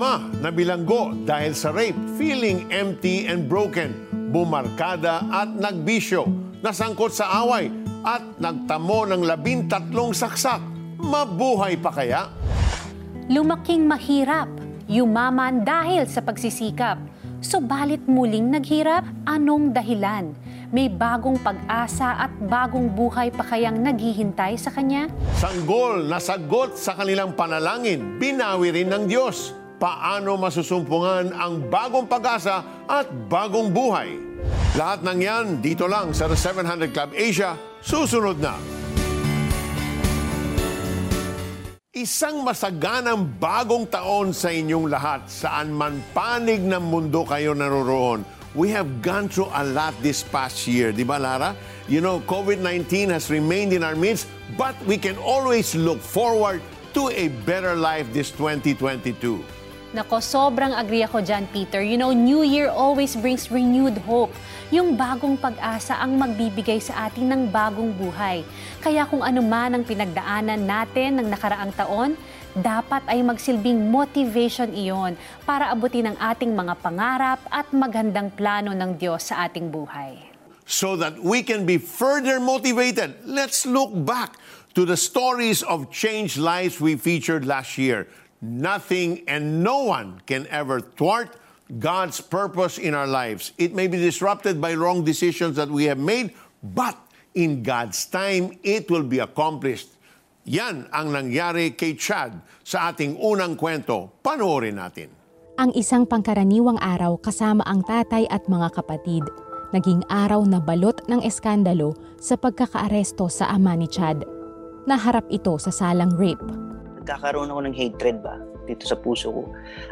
ama na bilanggo dahil sa rape, feeling empty and broken, bumarkada at nagbisyo, nasangkot sa away at nagtamo ng labintatlong saksak. Mabuhay pa kaya? Lumaking mahirap, yumaman dahil sa pagsisikap. Subalit muling naghirap, anong dahilan? May bagong pag-asa at bagong buhay pa kayang naghihintay sa kanya? Sanggol na sagot sa kanilang panalangin, binawi rin ng Diyos. Paano masusumpungan ang bagong pag-asa at bagong buhay? Lahat ng yan dito lang sa The 700 Club Asia, susunod na. Isang masaganang bagong taon sa inyong lahat saan man panig ng mundo kayo naroroon. We have gone through a lot this past year, di ba Lara? You know, COVID-19 has remained in our midst, but we can always look forward to a better life this 2022. Nako, sobrang agree ako dyan, Peter. You know, New Year always brings renewed hope. Yung bagong pag-asa ang magbibigay sa atin ng bagong buhay. Kaya kung ano man ang pinagdaanan natin ng nakaraang taon, dapat ay magsilbing motivation iyon para abutin ang ating mga pangarap at magandang plano ng Diyos sa ating buhay. So that we can be further motivated, let's look back to the stories of changed lives we featured last year. Nothing and no one can ever thwart God's purpose in our lives. It may be disrupted by wrong decisions that we have made, but in God's time, it will be accomplished. Yan ang nangyari kay Chad sa ating unang kwento. Panoorin natin. Ang isang pangkaraniwang araw kasama ang tatay at mga kapatid. Naging araw na balot ng eskandalo sa pagkakaaresto sa ama ni Chad. Naharap ito sa salang rape nagkakaroon ako ng hatred ba dito sa puso ko.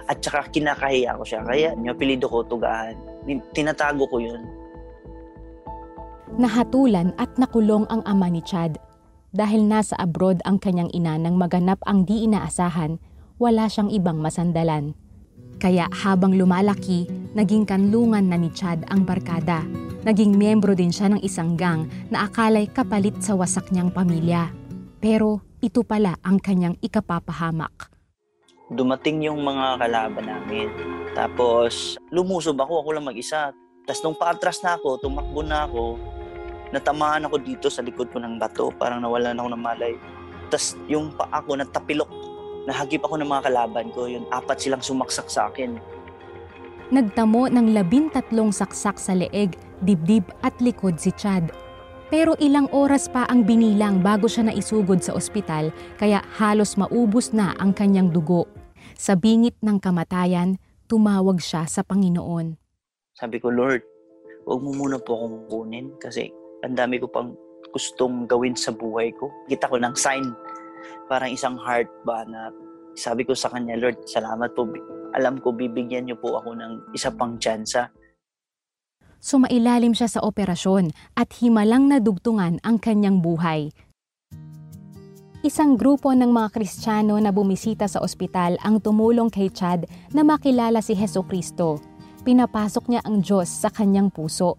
At saka kinakahiya ko siya. Kaya yung ko, Tugahan. Tinatago ko yun. Nahatulan at nakulong ang ama ni Chad. Dahil nasa abroad ang kanyang ina nang maganap ang di inaasahan, wala siyang ibang masandalan. Kaya habang lumalaki, naging kanlungan na ni Chad ang barkada. Naging miyembro din siya ng isang gang na akalay kapalit sa wasak niyang pamilya. Pero ito pala ang kanyang ikapapahamak. Dumating yung mga kalaban namin. Tapos lumusob ako, ako lang mag-isa. Tapos nung paatras na ako, tumakbo na ako, natamaan ako dito sa likod ko ng bato. Parang nawalan ako ng malay. Tapos yung paa ko natapilok. Nahagip ako ng mga kalaban ko. Yun, apat silang sumaksak sa akin. Nagtamo ng labintatlong saksak sa leeg, dibdib at likod si Chad. Pero ilang oras pa ang binilang bago siya naisugod sa ospital kaya halos maubos na ang kanyang dugo. Sa bingit ng kamatayan, tumawag siya sa Panginoon. Sabi ko, Lord, huwag mo muna po akong kunin kasi ang dami ko pang gustong gawin sa buhay ko. Kita ko ng sign, parang isang heart ba na sabi ko sa kanya, Lord, salamat po. Alam ko, bibigyan niyo po ako ng isa pang tsansa sumailalim siya sa operasyon at himalang nadugtungan ang kanyang buhay. Isang grupo ng mga Kristiyano na bumisita sa ospital ang tumulong kay Chad na makilala si Heso Kristo. Pinapasok niya ang Diyos sa kanyang puso.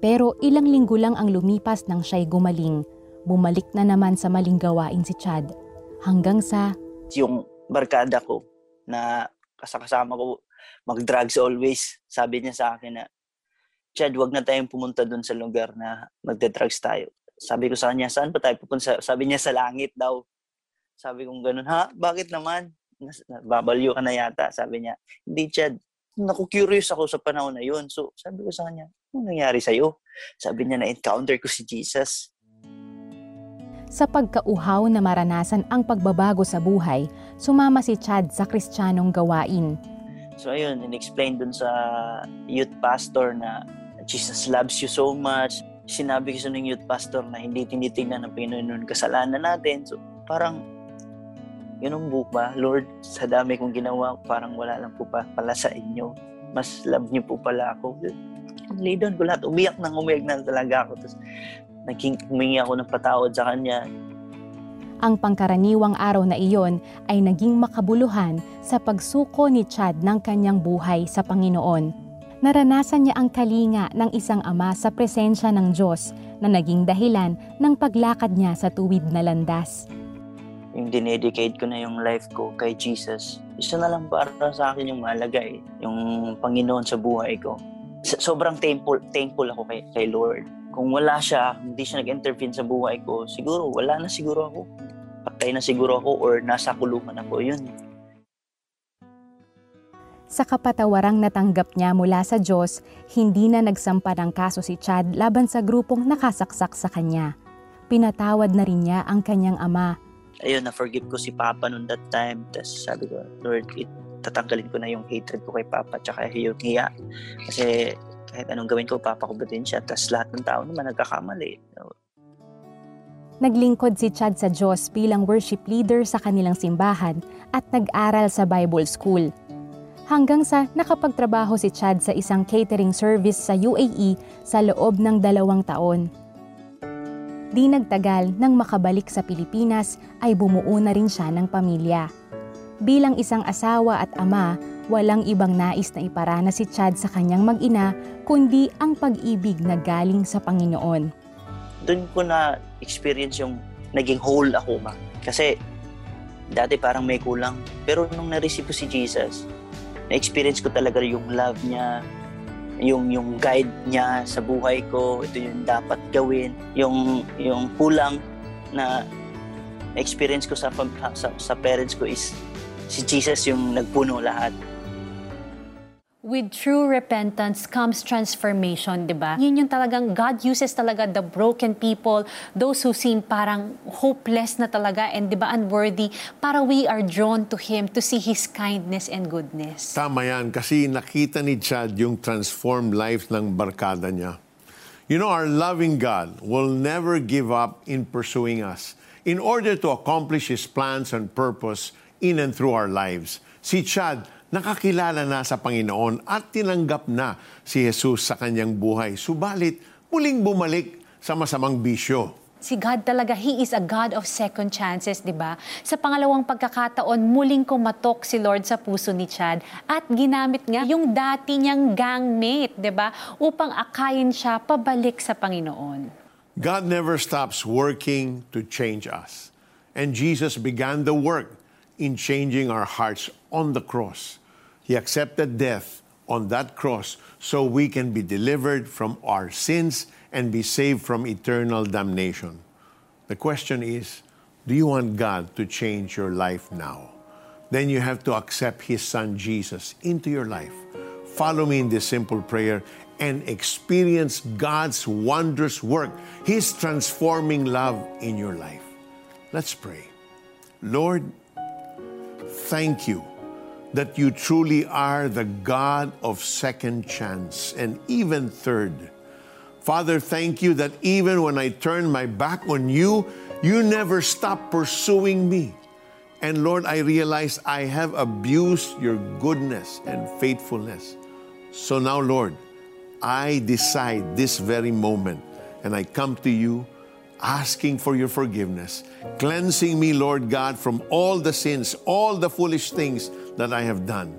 Pero ilang linggo lang ang lumipas nang siya'y gumaling. Bumalik na naman sa maling gawain si Chad. Hanggang sa... Yung barkada ko na kasakasama ko mag-drugs always. Sabi niya sa akin na, Chad, wag na tayong pumunta doon sa lugar na magde-drugs tayo. Sabi ko sa kanya, saan pa tayo pupunta? Sabi niya sa langit daw. Sabi ko ganun, ha? Bakit naman? Babalyo ka na yata. Sabi niya, hindi Chad. Naku-curious ako sa panahon na yun. So, sabi ko sa kanya, ano nangyari sa'yo? Sabi niya, na-encounter ko si Jesus. Sa pagkauhaw na maranasan ang pagbabago sa buhay, sumama si Chad sa kristyanong gawain So ayun, in-explain dun sa youth pastor na Jesus loves you so much. Sinabi ko sa ng youth pastor na hindi tinitingnan ng Pinoon kasalanan natin. So parang, yun ang book ba? Lord, sa dami kong ginawa, parang wala lang po pa pala sa inyo. Mas love niyo po pala ako. Lay down ko lahat. Umiyak nang umiyak na talaga ako. Tapos, naging, humingi ako ng patawad sa kanya. Ang pangkaraniwang araw na iyon ay naging makabuluhan sa pagsuko ni Chad ng kanyang buhay sa Panginoon. Naranasan niya ang kalinga ng isang ama sa presensya ng Diyos na naging dahilan ng paglakad niya sa tuwid na landas. yung dinedicate ko na yung life ko kay Jesus. Isa na lang para sa akin yung mahalaga eh, yung Panginoon sa buhay ko. Sobrang thankful, thankful ako kay, kay Lord. Kung wala siya, hindi siya nag-intervene sa buhay ko, siguro wala na siguro ako. Patay na siguro ako or nasa kulungan ako. Yun. Sa kapatawarang natanggap niya mula sa Diyos, hindi na nagsampa ng kaso si Chad laban sa grupong nakasaksak sa kanya. Pinatawad na rin niya ang kanyang ama ayun, na-forgive ko si Papa noon that time. Tapos sabi ko, Lord, it, tatanggalin ko na yung hatred ko kay Papa tsaka yung hiya. Kasi kahit anong gawin ko, Papa ko ba din siya. Tapos lahat ng tao naman nagkakamali. Naglingkod si Chad sa Diyos bilang worship leader sa kanilang simbahan at nag-aral sa Bible School. Hanggang sa nakapagtrabaho si Chad sa isang catering service sa UAE sa loob ng dalawang taon. Di nagtagal nang makabalik sa Pilipinas ay bumuo na rin siya ng pamilya. Bilang isang asawa at ama, walang ibang nais na iparana si Chad sa kanyang mag-ina kundi ang pag-ibig na galing sa Panginoon. Doon ko na experience yung naging whole ako ma. Kasi dati parang may kulang. Pero nung na-receive ko si Jesus, na-experience ko talaga yung love niya, yung yung guide niya sa buhay ko, ito yung dapat gawin, yung yung kulang na experience ko sa sa, sa parents ko is si Jesus yung nagpuno lahat. With true repentance comes transformation, di ba? Yun yung talagang God uses talaga the broken people, those who seem parang hopeless na talaga and di ba unworthy, para we are drawn to Him to see His kindness and goodness. Tama yan, kasi nakita ni Chad yung transformed life ng barkada niya. You know, our loving God will never give up in pursuing us in order to accomplish His plans and purpose in and through our lives. Si Chad, nakakilala na sa Panginoon at tinanggap na si Jesus sa kanyang buhay. Subalit, muling bumalik sa masamang bisyo. Si God talaga, He is a God of second chances, di ba? Sa pangalawang pagkakataon, muling kumatok si Lord sa puso ni Chad at ginamit nga yung dati niyang gangmate, di ba? Upang akayin siya pabalik sa Panginoon. God never stops working to change us. And Jesus began the work in changing our hearts on the cross. He accepted death on that cross so we can be delivered from our sins and be saved from eternal damnation. The question is do you want God to change your life now? Then you have to accept His Son Jesus into your life. Follow me in this simple prayer and experience God's wondrous work, His transforming love in your life. Let's pray. Lord, thank you that you truly are the God of second chance and even third. Father, thank you that even when I turn my back on you, you never stop pursuing me. And Lord, I realize I have abused your goodness and faithfulness. So now, Lord, I decide this very moment and I come to you asking for your forgiveness, cleansing me, Lord God, from all the sins, all the foolish things that I have done.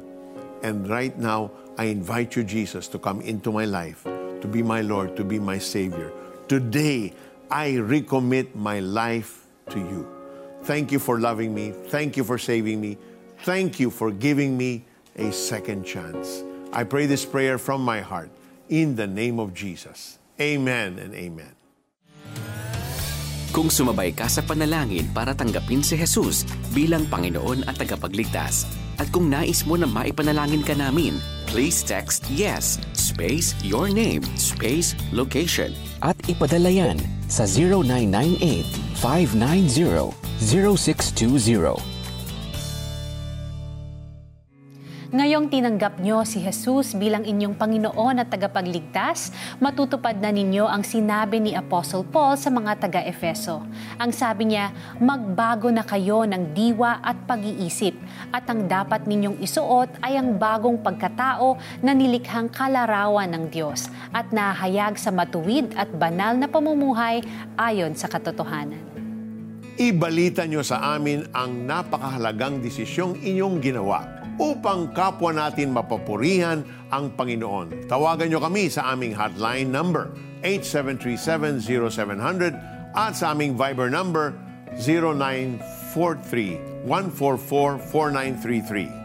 And right now, I invite you, Jesus, to come into my life, to be my Lord, to be my Savior. Today, I recommit my life to you. Thank you for loving me. Thank you for saving me. Thank you for giving me a second chance. I pray this prayer from my heart in the name of Jesus. Amen and amen. Kung sumabay ka sa panalangin para tanggapin si Jesus bilang Panginoon at tagapagligtas, at kung nais mo na maipanalangin ka namin, please text YES, space your name, space location, at ipadala yan sa 0998 590 0620. Ngayong tinanggap nyo si Jesus bilang inyong Panginoon at tagapagligtas, matutupad na ninyo ang sinabi ni Apostle Paul sa mga taga-Efeso. Ang sabi niya, magbago na kayo ng diwa at pag-iisip at ang dapat ninyong isuot ay ang bagong pagkatao na nilikhang kalarawan ng Diyos at nahayag sa matuwid at banal na pamumuhay ayon sa katotohanan. Ibalita nyo sa amin ang napakahalagang desisyong inyong ginawa upang kapwa natin mapapurihan ang Panginoon. Tawagan nyo kami sa aming hotline number 8737-0700 at sa aming Viber number 09 0943-144-4933.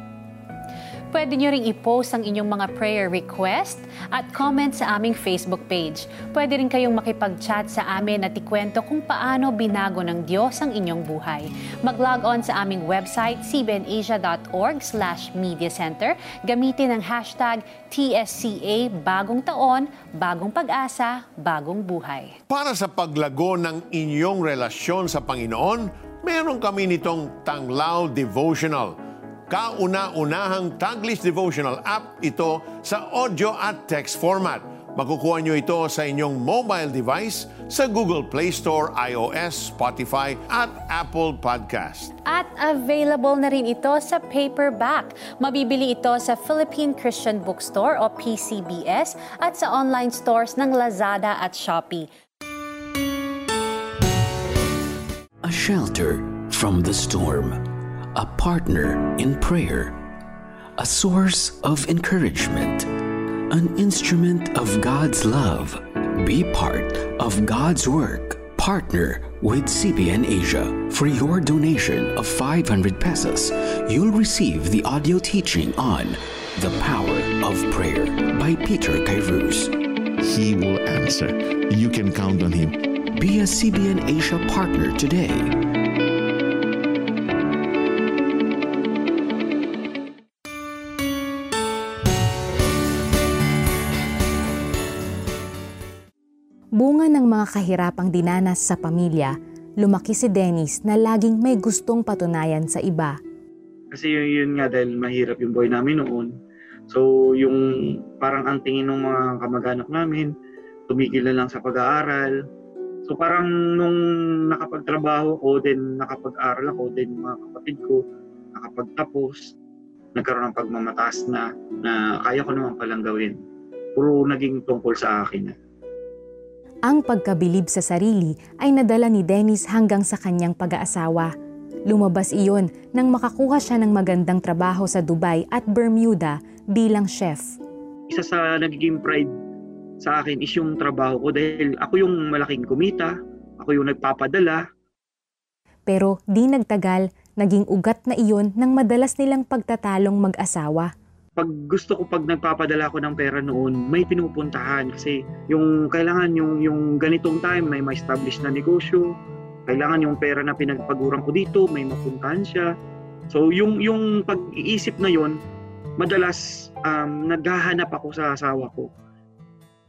Pwede nyo ring i-post ang inyong mga prayer request at comment sa aming Facebook page. Pwede rin kayong makipag-chat sa amin at ikwento kung paano binago ng Diyos ang inyong buhay. Mag-log on sa aming website cbnasia.org slash mediacenter. Gamitin ang hashtag TSCA Bagong Taon, Bagong Pag-asa, Bagong Buhay. Para sa paglago ng inyong relasyon sa Panginoon, meron kami nitong Tanglaw Devotional kauna-unahang Taglish Devotional app ito sa audio at text format. Makukuha nyo ito sa inyong mobile device sa Google Play Store, iOS, Spotify at Apple Podcast. At available na rin ito sa paperback. Mabibili ito sa Philippine Christian Bookstore o PCBS at sa online stores ng Lazada at Shopee. A shelter from the storm. A partner in prayer, a source of encouragement, an instrument of God's love. Be part of God's work. Partner with CBN Asia. For your donation of 500 pesos, you'll receive the audio teaching on The Power of Prayer by Peter Kairos. He will answer. You can count on him. Be a CBN Asia partner today. Kahirapang dinanas sa pamilya, lumaki si Dennis na laging may gustong patunayan sa iba. Kasi yun, yun nga dahil mahirap yung boy namin noon. So yung parang ang tingin ng mga kamag-anak namin, tumigil na lang sa pag-aaral. So parang nung nakapagtrabaho ko, then nakapag-aral ako, then mga kapatid ko, nakapagtapos, nagkaroon ng pagmamataas na na kaya ko naman palang gawin. Puro naging tungkol sa akin. Ang pagkabilib sa sarili ay nadala ni Dennis hanggang sa kanyang pag-aasawa. Lumabas iyon nang makakuha siya ng magandang trabaho sa Dubai at Bermuda bilang chef. Isa sa nagiging pride sa akin is yung trabaho ko dahil ako yung malaking kumita, ako yung nagpapadala. Pero di nagtagal, naging ugat na iyon ng madalas nilang pagtatalong mag-asawa pag gusto ko pag nagpapadala ko ng pera noon, may pinupuntahan kasi yung kailangan yung yung ganitong time may ma-establish na negosyo, kailangan yung pera na pinagpaguran ko dito, may mapuntahan siya. So yung yung pag-iisip na yon, madalas um, naghahanap ako sa asawa ko.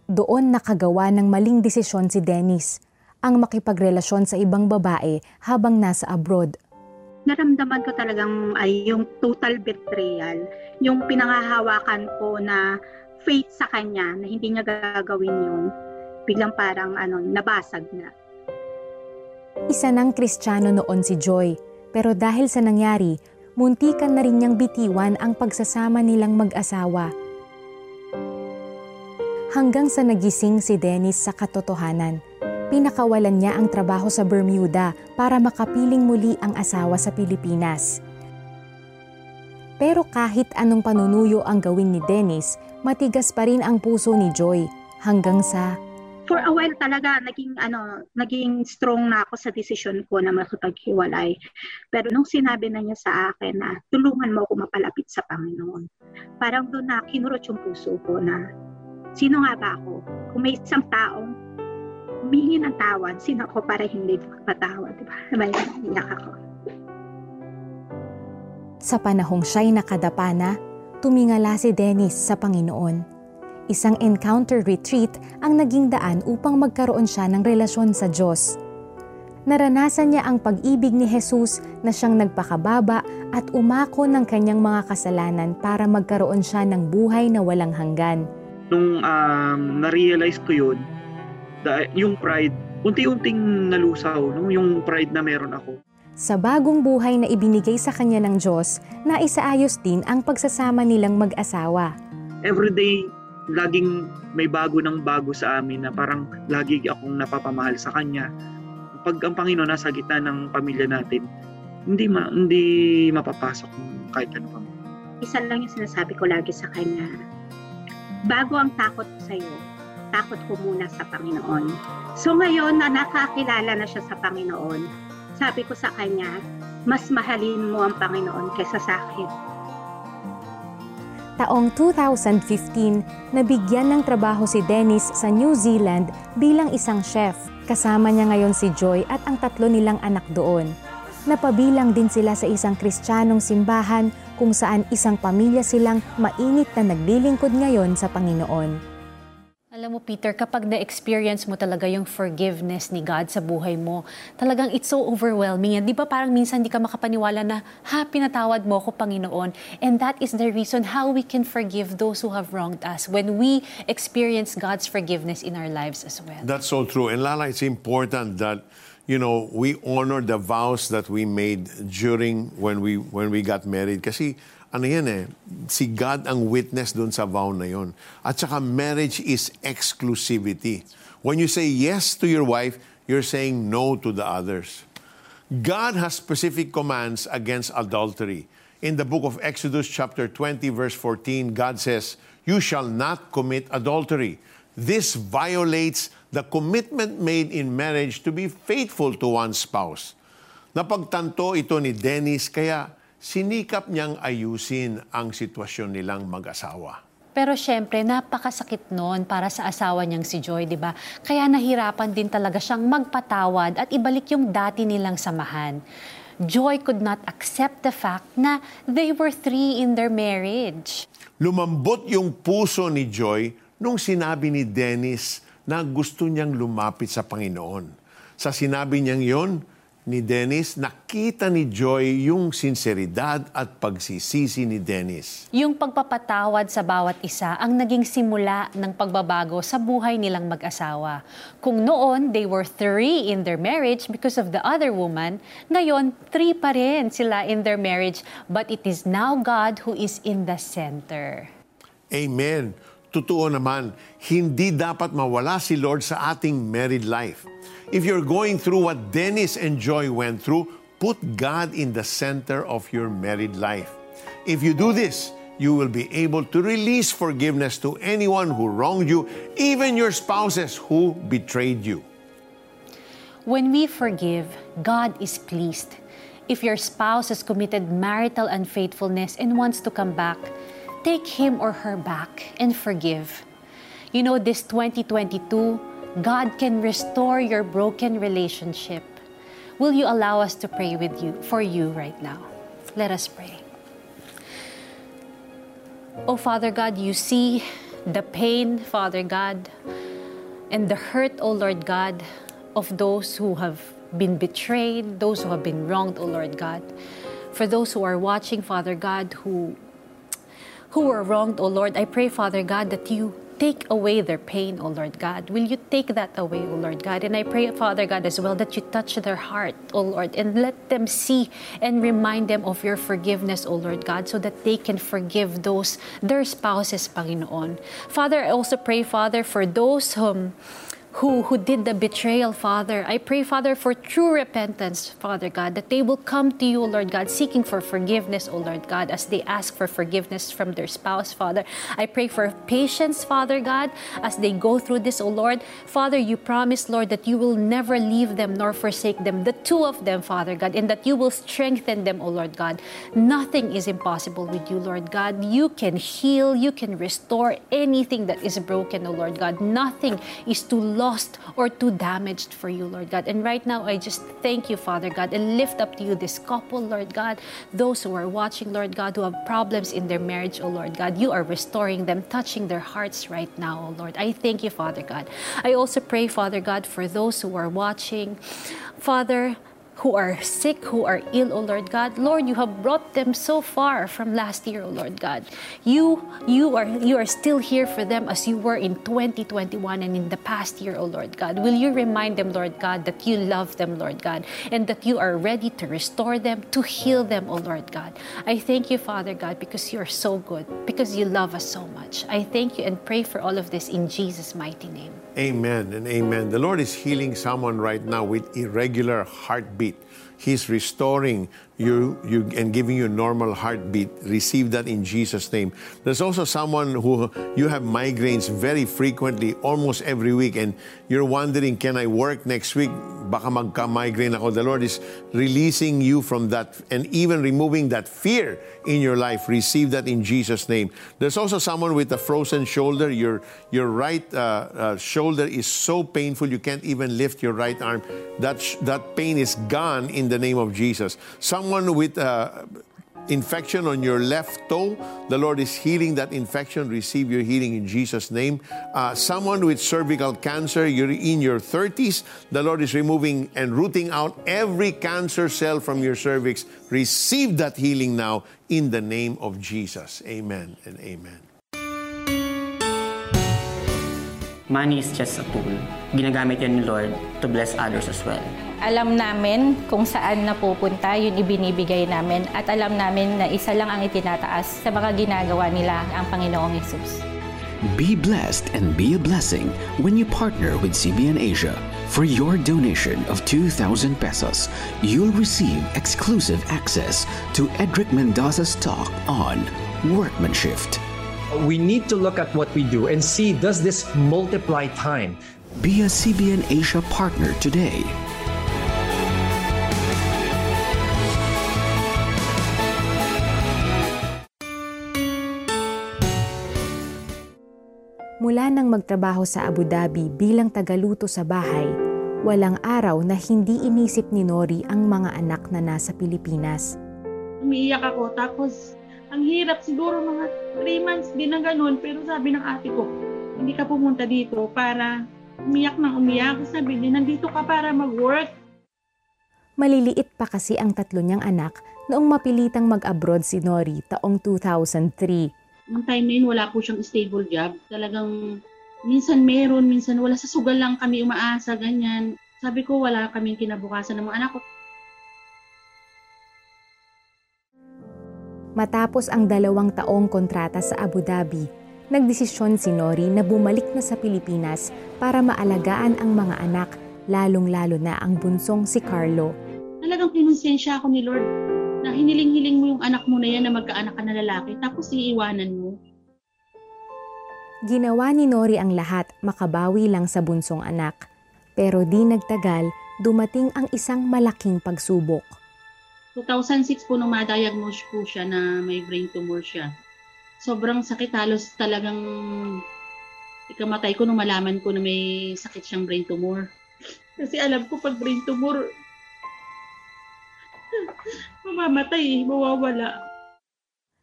Doon nakagawa ng maling desisyon si Dennis, ang makipagrelasyon sa ibang babae habang nasa abroad naramdaman ko talagang ay yung total betrayal, yung pinangahawakan ko na faith sa kanya na hindi niya gagawin yun, biglang parang ano, nabasag na. Isa ng Kristiyano noon si Joy, pero dahil sa nangyari, muntikan na rin niyang bitiwan ang pagsasama nilang mag-asawa. Hanggang sa nagising si Dennis sa katotohanan – pinakawalan niya ang trabaho sa Bermuda para makapiling muli ang asawa sa Pilipinas. Pero kahit anong panunuyo ang gawin ni Dennis, matigas pa rin ang puso ni Joy hanggang sa For a while talaga naging ano, naging strong na ako sa desisyon ko na makipaghiwalay. Pero nung sinabi na niya sa akin na tulungan mo ako mapalapit sa Panginoon, parang doon na kinurot yung puso ko na sino nga ba ako? Kung may isang taong humingi ng tawad, sino ako para hindi patawad, di ba? Diba, iyak ako. Sa panahong siya'y nakadapa na, tumingala si Dennis sa Panginoon. Isang encounter retreat ang naging daan upang magkaroon siya ng relasyon sa Diyos. Naranasan niya ang pag-ibig ni Jesus na siyang nagpakababa at umako ng kanyang mga kasalanan para magkaroon siya ng buhay na walang hanggan. Nung um, na-realize ko yun, da, yung pride, unti-unting nalusaw, no? yung pride na meron ako. Sa bagong buhay na ibinigay sa kanya ng Diyos, naisaayos din ang pagsasama nilang mag-asawa. Everyday, laging may bago ng bago sa amin na parang lagi akong napapamahal sa kanya. Pag ang Panginoon nasa gitna ng pamilya natin, hindi ma, hindi mapapasok kahit ano pa. Isa lang yung sinasabi ko lagi sa kanya. Bago ang takot sa iyo, takot ko muna sa Panginoon. So ngayon na nakakilala na siya sa Panginoon, sabi ko sa kanya, mas mahalin mo ang Panginoon kaysa sa akin. Taong 2015, nabigyan ng trabaho si Dennis sa New Zealand bilang isang chef. Kasama niya ngayon si Joy at ang tatlo nilang anak doon. Napabilang din sila sa isang kristyanong simbahan kung saan isang pamilya silang mainit na naglilingkod ngayon sa Panginoon. Alam mo, Peter, kapag na-experience mo talaga yung forgiveness ni God sa buhay mo, talagang it's so overwhelming. Di ba parang minsan di ka makapaniwala na, ha, pinatawad mo ako, Panginoon. And that is the reason how we can forgive those who have wronged us when we experience God's forgiveness in our lives as well. That's so true. And Lala, it's important that you know, we honor the vows that we made during when we when we got married kasi ano yan eh, si God ang witness doon sa vow na yon. At saka marriage is exclusivity. When you say yes to your wife, you're saying no to the others. God has specific commands against adultery. In the book of Exodus chapter 20 verse 14, God says, "You shall not commit adultery." This violates the commitment made in marriage to be faithful to one's spouse. Napagtanto ito ni Dennis kaya sinikap niyang ayusin ang sitwasyon nilang mag-asawa. Pero syempre, napakasakit noon para sa asawa niyang si Joy, di ba? Kaya nahirapan din talaga siyang magpatawad at ibalik yung dati nilang samahan. Joy could not accept the fact na they were three in their marriage. Lumambot yung puso ni Joy nung sinabi ni Dennis na gusto niyang lumapit sa Panginoon. Sa sinabi niyang yon, ni Dennis, nakita ni Joy yung sinseridad at pagsisisi ni Dennis. Yung pagpapatawad sa bawat isa ang naging simula ng pagbabago sa buhay nilang mag-asawa. Kung noon, they were three in their marriage because of the other woman, ngayon, three pa rin sila in their marriage, but it is now God who is in the center. Amen. Totoo naman, hindi dapat mawala si Lord sa ating married life. If you're going through what Dennis and Joy went through, put God in the center of your married life. If you do this, you will be able to release forgiveness to anyone who wronged you, even your spouses who betrayed you. When we forgive, God is pleased. If your spouse has committed marital unfaithfulness and wants to come back, take him or her back and forgive. You know, this 2022, God can restore your broken relationship. Will you allow us to pray with you for you right now? Let us pray. Oh Father God, you see the pain, Father God, and the hurt, oh Lord God, of those who have been betrayed, those who have been wronged, oh Lord God. For those who are watching, Father God, who who were wronged, O Lord, I pray, Father God, that you take away their pain, O Lord God. Will you take that away, O Lord God? And I pray, Father God, as well, that you touch their heart, O Lord, and let them see and remind them of your forgiveness, O Lord God, so that they can forgive those, their spouses, Panginoon. Father, I also pray, Father, for those whom who, who did the betrayal, Father. I pray, Father, for true repentance, Father God, that they will come to you, Lord God, seeking for forgiveness, O Lord God, as they ask for forgiveness from their spouse, Father. I pray for patience, Father God, as they go through this, O Lord. Father, you promise, Lord, that you will never leave them nor forsake them, the two of them, Father God, and that you will strengthen them, O Lord God. Nothing is impossible with you, Lord God. You can heal, you can restore anything that is broken, O Lord God. Nothing is too long lost or too damaged for you, Lord God. And right now, I just thank you, Father God, and lift up to you this couple, Lord God, those who are watching, Lord God, who have problems in their marriage, oh Lord God. You are restoring them, touching their hearts right now, oh Lord. I thank you, Father God. I also pray, Father God, for those who are watching. Father, who are sick, who are ill, O Lord God. Lord, you have brought them so far from last year, O Lord God. You you are you are still here for them as you were in 2021 and in the past year, O Lord God. Will you remind them, Lord God, that you love them, Lord God, and that you are ready to restore them, to heal them, O Lord God. I thank you, Father God, because you are so good, because you love us so much. I thank you and pray for all of this in Jesus' mighty name. Amen and amen. The Lord is healing someone right now with irregular heartbeat. He's restoring you, you and giving you a normal heartbeat. Receive that in Jesus' name. There's also someone who you have migraines very frequently, almost every week, and you're wondering, can I work next week? Baka magka-migraine ako. The Lord is releasing you from that and even removing that fear in your life. Receive that in Jesus' name. There's also someone with a frozen shoulder. Your, your right uh, uh, shoulder is so painful you can't even lift your right arm. That, sh- that pain is gone in the name of Jesus. Someone with uh, infection on your left toe, the Lord is healing that infection. Receive your healing in Jesus' name. Uh, someone with cervical cancer, you're in your 30s, the Lord is removing and rooting out every cancer cell from your cervix. Receive that healing now in the name of Jesus. Amen and amen. Money is just a tool. Ginagamit yan ni Lord to bless others as well. Alam namin kung saan napupunta yung ibinibigay namin at alam namin na isa lang ang itinataas sa mga ginagawa nila ang Panginoong Yesus. Be blessed and be a blessing when you partner with CBN Asia. For your donation of 2,000 pesos, you'll receive exclusive access to Edric Mendoza's talk on workmanship. We need to look at what we do and see does this multiply time? Be a CBN Asia partner today. Mula nang magtrabaho sa Abu Dhabi bilang tagaluto sa bahay, walang araw na hindi inisip ni Nori ang mga anak na nasa Pilipinas. Umiiyak ako tapos ang hirap siguro mga 3 months din na ganun pero sabi ng ate ko, hindi ka pumunta dito para umiyak ng umiyak. Sabi niya, nandito ka para mag-work. Maliliit pa kasi ang tatlo niyang anak noong mapilitang mag-abroad si Nori taong 2003. Nung time na yun, wala po siyang stable job. Talagang minsan meron, minsan wala. Sa sugal lang kami umaasa, ganyan. Sabi ko, wala kaming kinabukasan ng mga anak ko. Matapos ang dalawang taong kontrata sa Abu Dhabi, nagdesisyon si Nori na bumalik na sa Pilipinas para maalagaan ang mga anak, lalong-lalo na ang bunsong si Carlo. Talagang kinonsensya ako ni Lord na hiniling-hiling mo yung anak mo na yan na magkaanak ka na lalaki tapos iiwanan mo. Ginawa ni Nori ang lahat makabawi lang sa bunsong anak. Pero di nagtagal, dumating ang isang malaking pagsubok. 2006 po nung ma-diagnose po siya na may brain tumor siya. Sobrang sakit halos talagang ikamatay ko nung malaman ko na may sakit siyang brain tumor. Kasi alam ko pag brain tumor, mamamatay mawawala.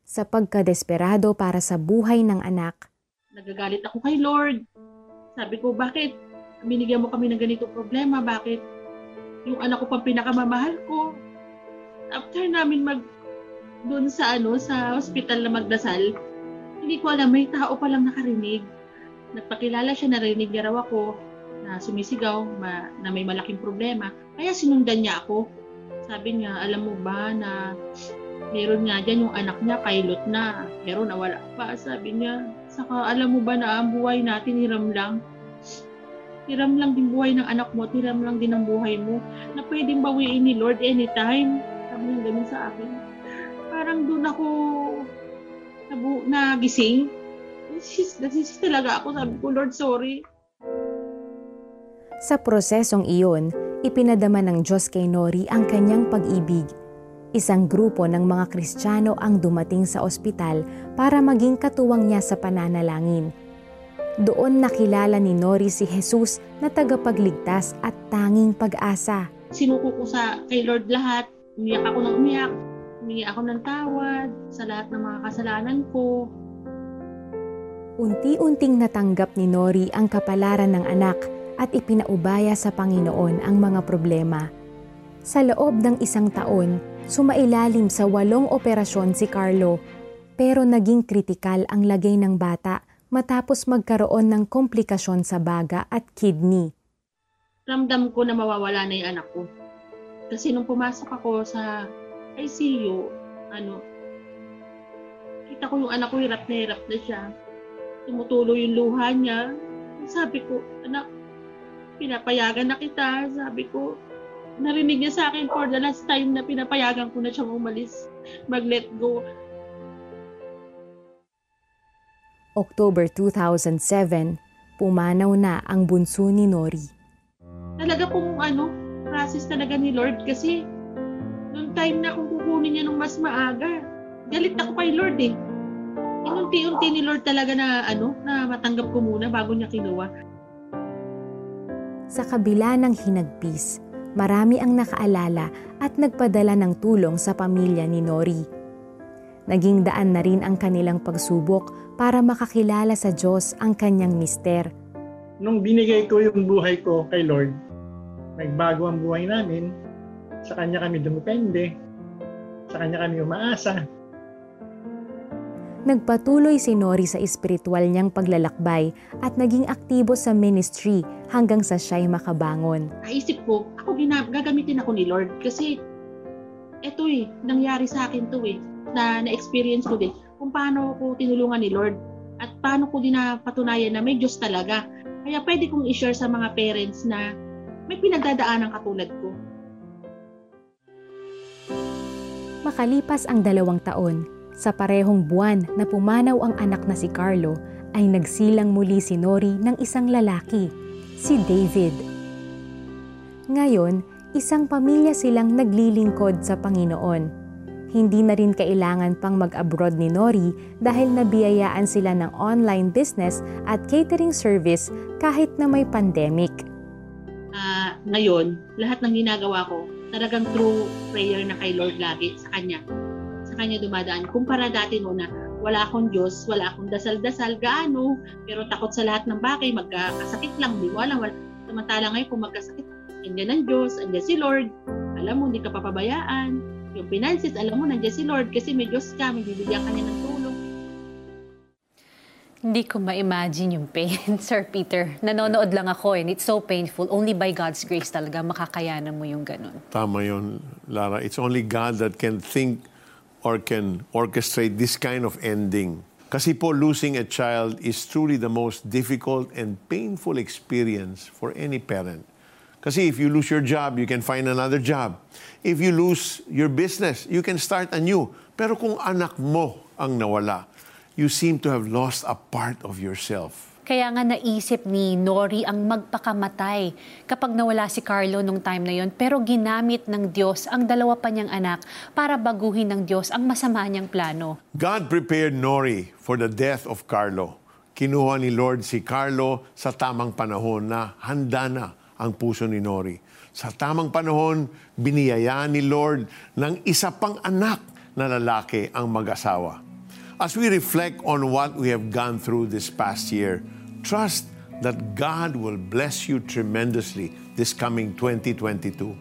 Sa pagkadesperado para sa buhay ng anak, Nagagalit ako kay Lord. Sabi ko, bakit binigyan mo kami ng ganito problema? Bakit yung anak ko pang pinakamamahal ko? After namin mag doon sa ano sa hospital na magdasal, hindi ko alam may tao pa lang nakarinig. Nagpakilala siya, narinig niya raw ako na sumisigaw ma, na may malaking problema. Kaya sinundan niya ako. Sabi niya, alam mo ba na meron nga dyan yung anak niya, kailot na, pero nawala pa. Sabi niya, saka alam mo ba na ang buhay natin hiram lang? Hiram lang din buhay ng anak mo, hiram lang din ang buhay mo, na pwedeng bawiin ni Lord anytime. Sabi niya ganun sa akin. Parang doon ako nabu- nagising. Nagsisi nagsisi talaga ako. Sabi ko, Lord, sorry. Sa prosesong iyon, ipinadama ng Diyos kay Nori ang kanyang pag-ibig. Isang grupo ng mga Kristiyano ang dumating sa ospital para maging katuwang niya sa pananalangin. Doon nakilala ni Nori si Jesus na tagapagligtas at tanging pag-asa. Sinuko ko sa kay Lord lahat. Umiyak ako ng umiyak. Humingi ako ng tawad sa lahat ng mga kasalanan ko. Unti-unting natanggap ni Nori ang kapalaran ng anak at ipinaubaya sa Panginoon ang mga problema. Sa loob ng isang taon, sumailalim sa walong operasyon si Carlo, pero naging kritikal ang lagay ng bata matapos magkaroon ng komplikasyon sa baga at kidney. Ramdam ko na mawawala na yung anak ko. Kasi nung pumasok ako sa ICU, ano, kita ko yung anak ko hirap na hirap na siya. Tumutulo yung luha niya. Sabi ko, anak, pinapayagan na kita. Sabi ko, narinig niya sa akin for the last time na pinapayagan ko na siyang umalis, mag-let go. October 2007, pumanaw na ang bunso ni Nori. Talaga pong ano, process talaga ni Lord kasi nung time na kung kukunin niya nung mas maaga, galit ako kay Lord eh. Inunti-unti ni Lord talaga na ano, na matanggap ko muna bago niya kinuha. Sa kabila ng hinagpis, marami ang nakaalala at nagpadala ng tulong sa pamilya ni Nori. Naging daan na rin ang kanilang pagsubok para makakilala sa Diyos ang kanyang mister. Nung binigay ko yung buhay ko kay Lord, nagbago ang buhay namin. Sa Kanya kami dumipende. Sa Kanya kami umaasa. Nagpatuloy si Nori sa espiritual niyang paglalakbay at naging aktibo sa ministry hanggang sa siya'y makabangon. Naisip ko, ako gina- gagamitin ako ni Lord kasi eto eh, nangyari sa akin to eh, na na-experience ko din kung paano ko tinulungan ni Lord at paano ko din napatunayan na may Diyos talaga. Kaya pwede kong i-share sa mga parents na may pinagdadaan ng katulad ko. Makalipas ang dalawang taon, sa parehong buwan na pumanaw ang anak na si Carlo, ay nagsilang muli si Nori ng isang lalaki, si David. Ngayon, isang pamilya silang naglilingkod sa Panginoon. Hindi na rin kailangan pang mag-abroad ni Nori dahil nabiyayaan sila ng online business at catering service kahit na may pandemic. Uh, ngayon, lahat ng ginagawa ko, talagang true prayer na kay Lord lagi sa Kanya. Sa Kanya dumadaan. Kumpara dati no na wala akong Diyos, wala akong dasal-dasal, gaano, pero takot sa lahat ng bagay, magkakasakit lang, di mo alam. Wala. Samantala ngayon, kung magkasakit, andyan ang Diyos, andyan si Lord, alam mo, hindi ka papabayaan. Yung finances, alam mo, nandiyan si Lord kasi may Diyos ka, may bibigyan ka niya ng tulong. Hindi ko ma-imagine yung pain, Sir Peter. Nanonood lang ako and it's so painful. Only by God's grace talaga makakayanan mo yung ganun. Tama yun, Lara. It's only God that can think or can orchestrate this kind of ending. Kasi po, losing a child is truly the most difficult and painful experience for any parent. Kasi if you lose your job, you can find another job. If you lose your business, you can start anew. Pero kung anak mo ang nawala, you seem to have lost a part of yourself. Kaya nga naisip ni Nori ang magpakamatay kapag nawala si Carlo nung time na yon. Pero ginamit ng Diyos ang dalawa pa niyang anak para baguhin ng Diyos ang masama niyang plano. God prepared Nori for the death of Carlo. Kinuha ni Lord si Carlo sa tamang panahon na handa na ang puso ni Nori. Sa tamang panahon, biniyayaan ni Lord ng isa pang anak na lalaki ang mag-asawa. As we reflect on what we have gone through this past year, trust that God will bless you tremendously this coming 2022.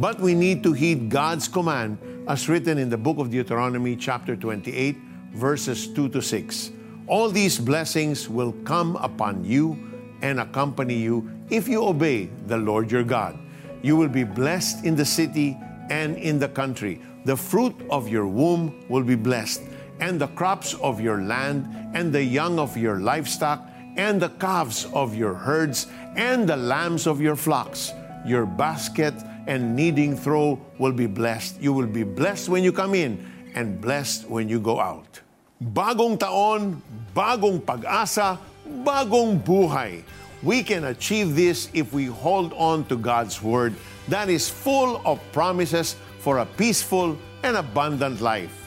But we need to heed God's command as written in the book of Deuteronomy, chapter 28, verses 2 to 6. All these blessings will come upon you and accompany you if you obey the Lord your God. You will be blessed in the city and in the country. The fruit of your womb will be blessed and the crops of your land, and the young of your livestock, and the calves of your herds, and the lambs of your flocks. Your basket and kneading throw will be blessed. You will be blessed when you come in, and blessed when you go out. Bagong taon, bagong pag-asa, bagong buhay. We can achieve this if we hold on to God's Word that is full of promises for a peaceful and abundant life.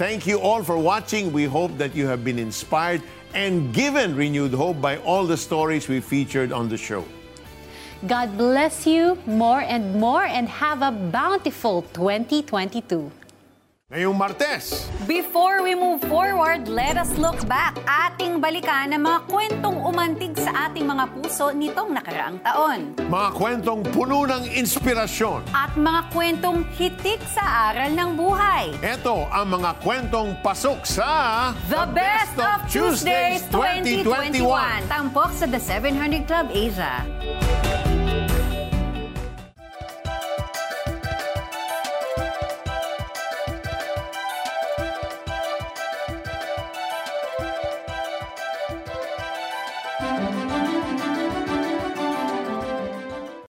Thank you all for watching. We hope that you have been inspired and given renewed hope by all the stories we featured on the show. God bless you more and more and have a bountiful 2022. Ngayong Martes. Before we move forward, let us look back. Ating balikan ang mga kwentong umantig sa ating mga puso nitong nakaraang taon. Mga kwentong puno ng inspirasyon. At mga kwentong hitik sa aral ng buhay. Ito ang mga kwentong pasok sa The, Best, of Tuesdays 2021. 2021. Tampok sa The 700 Club Asia.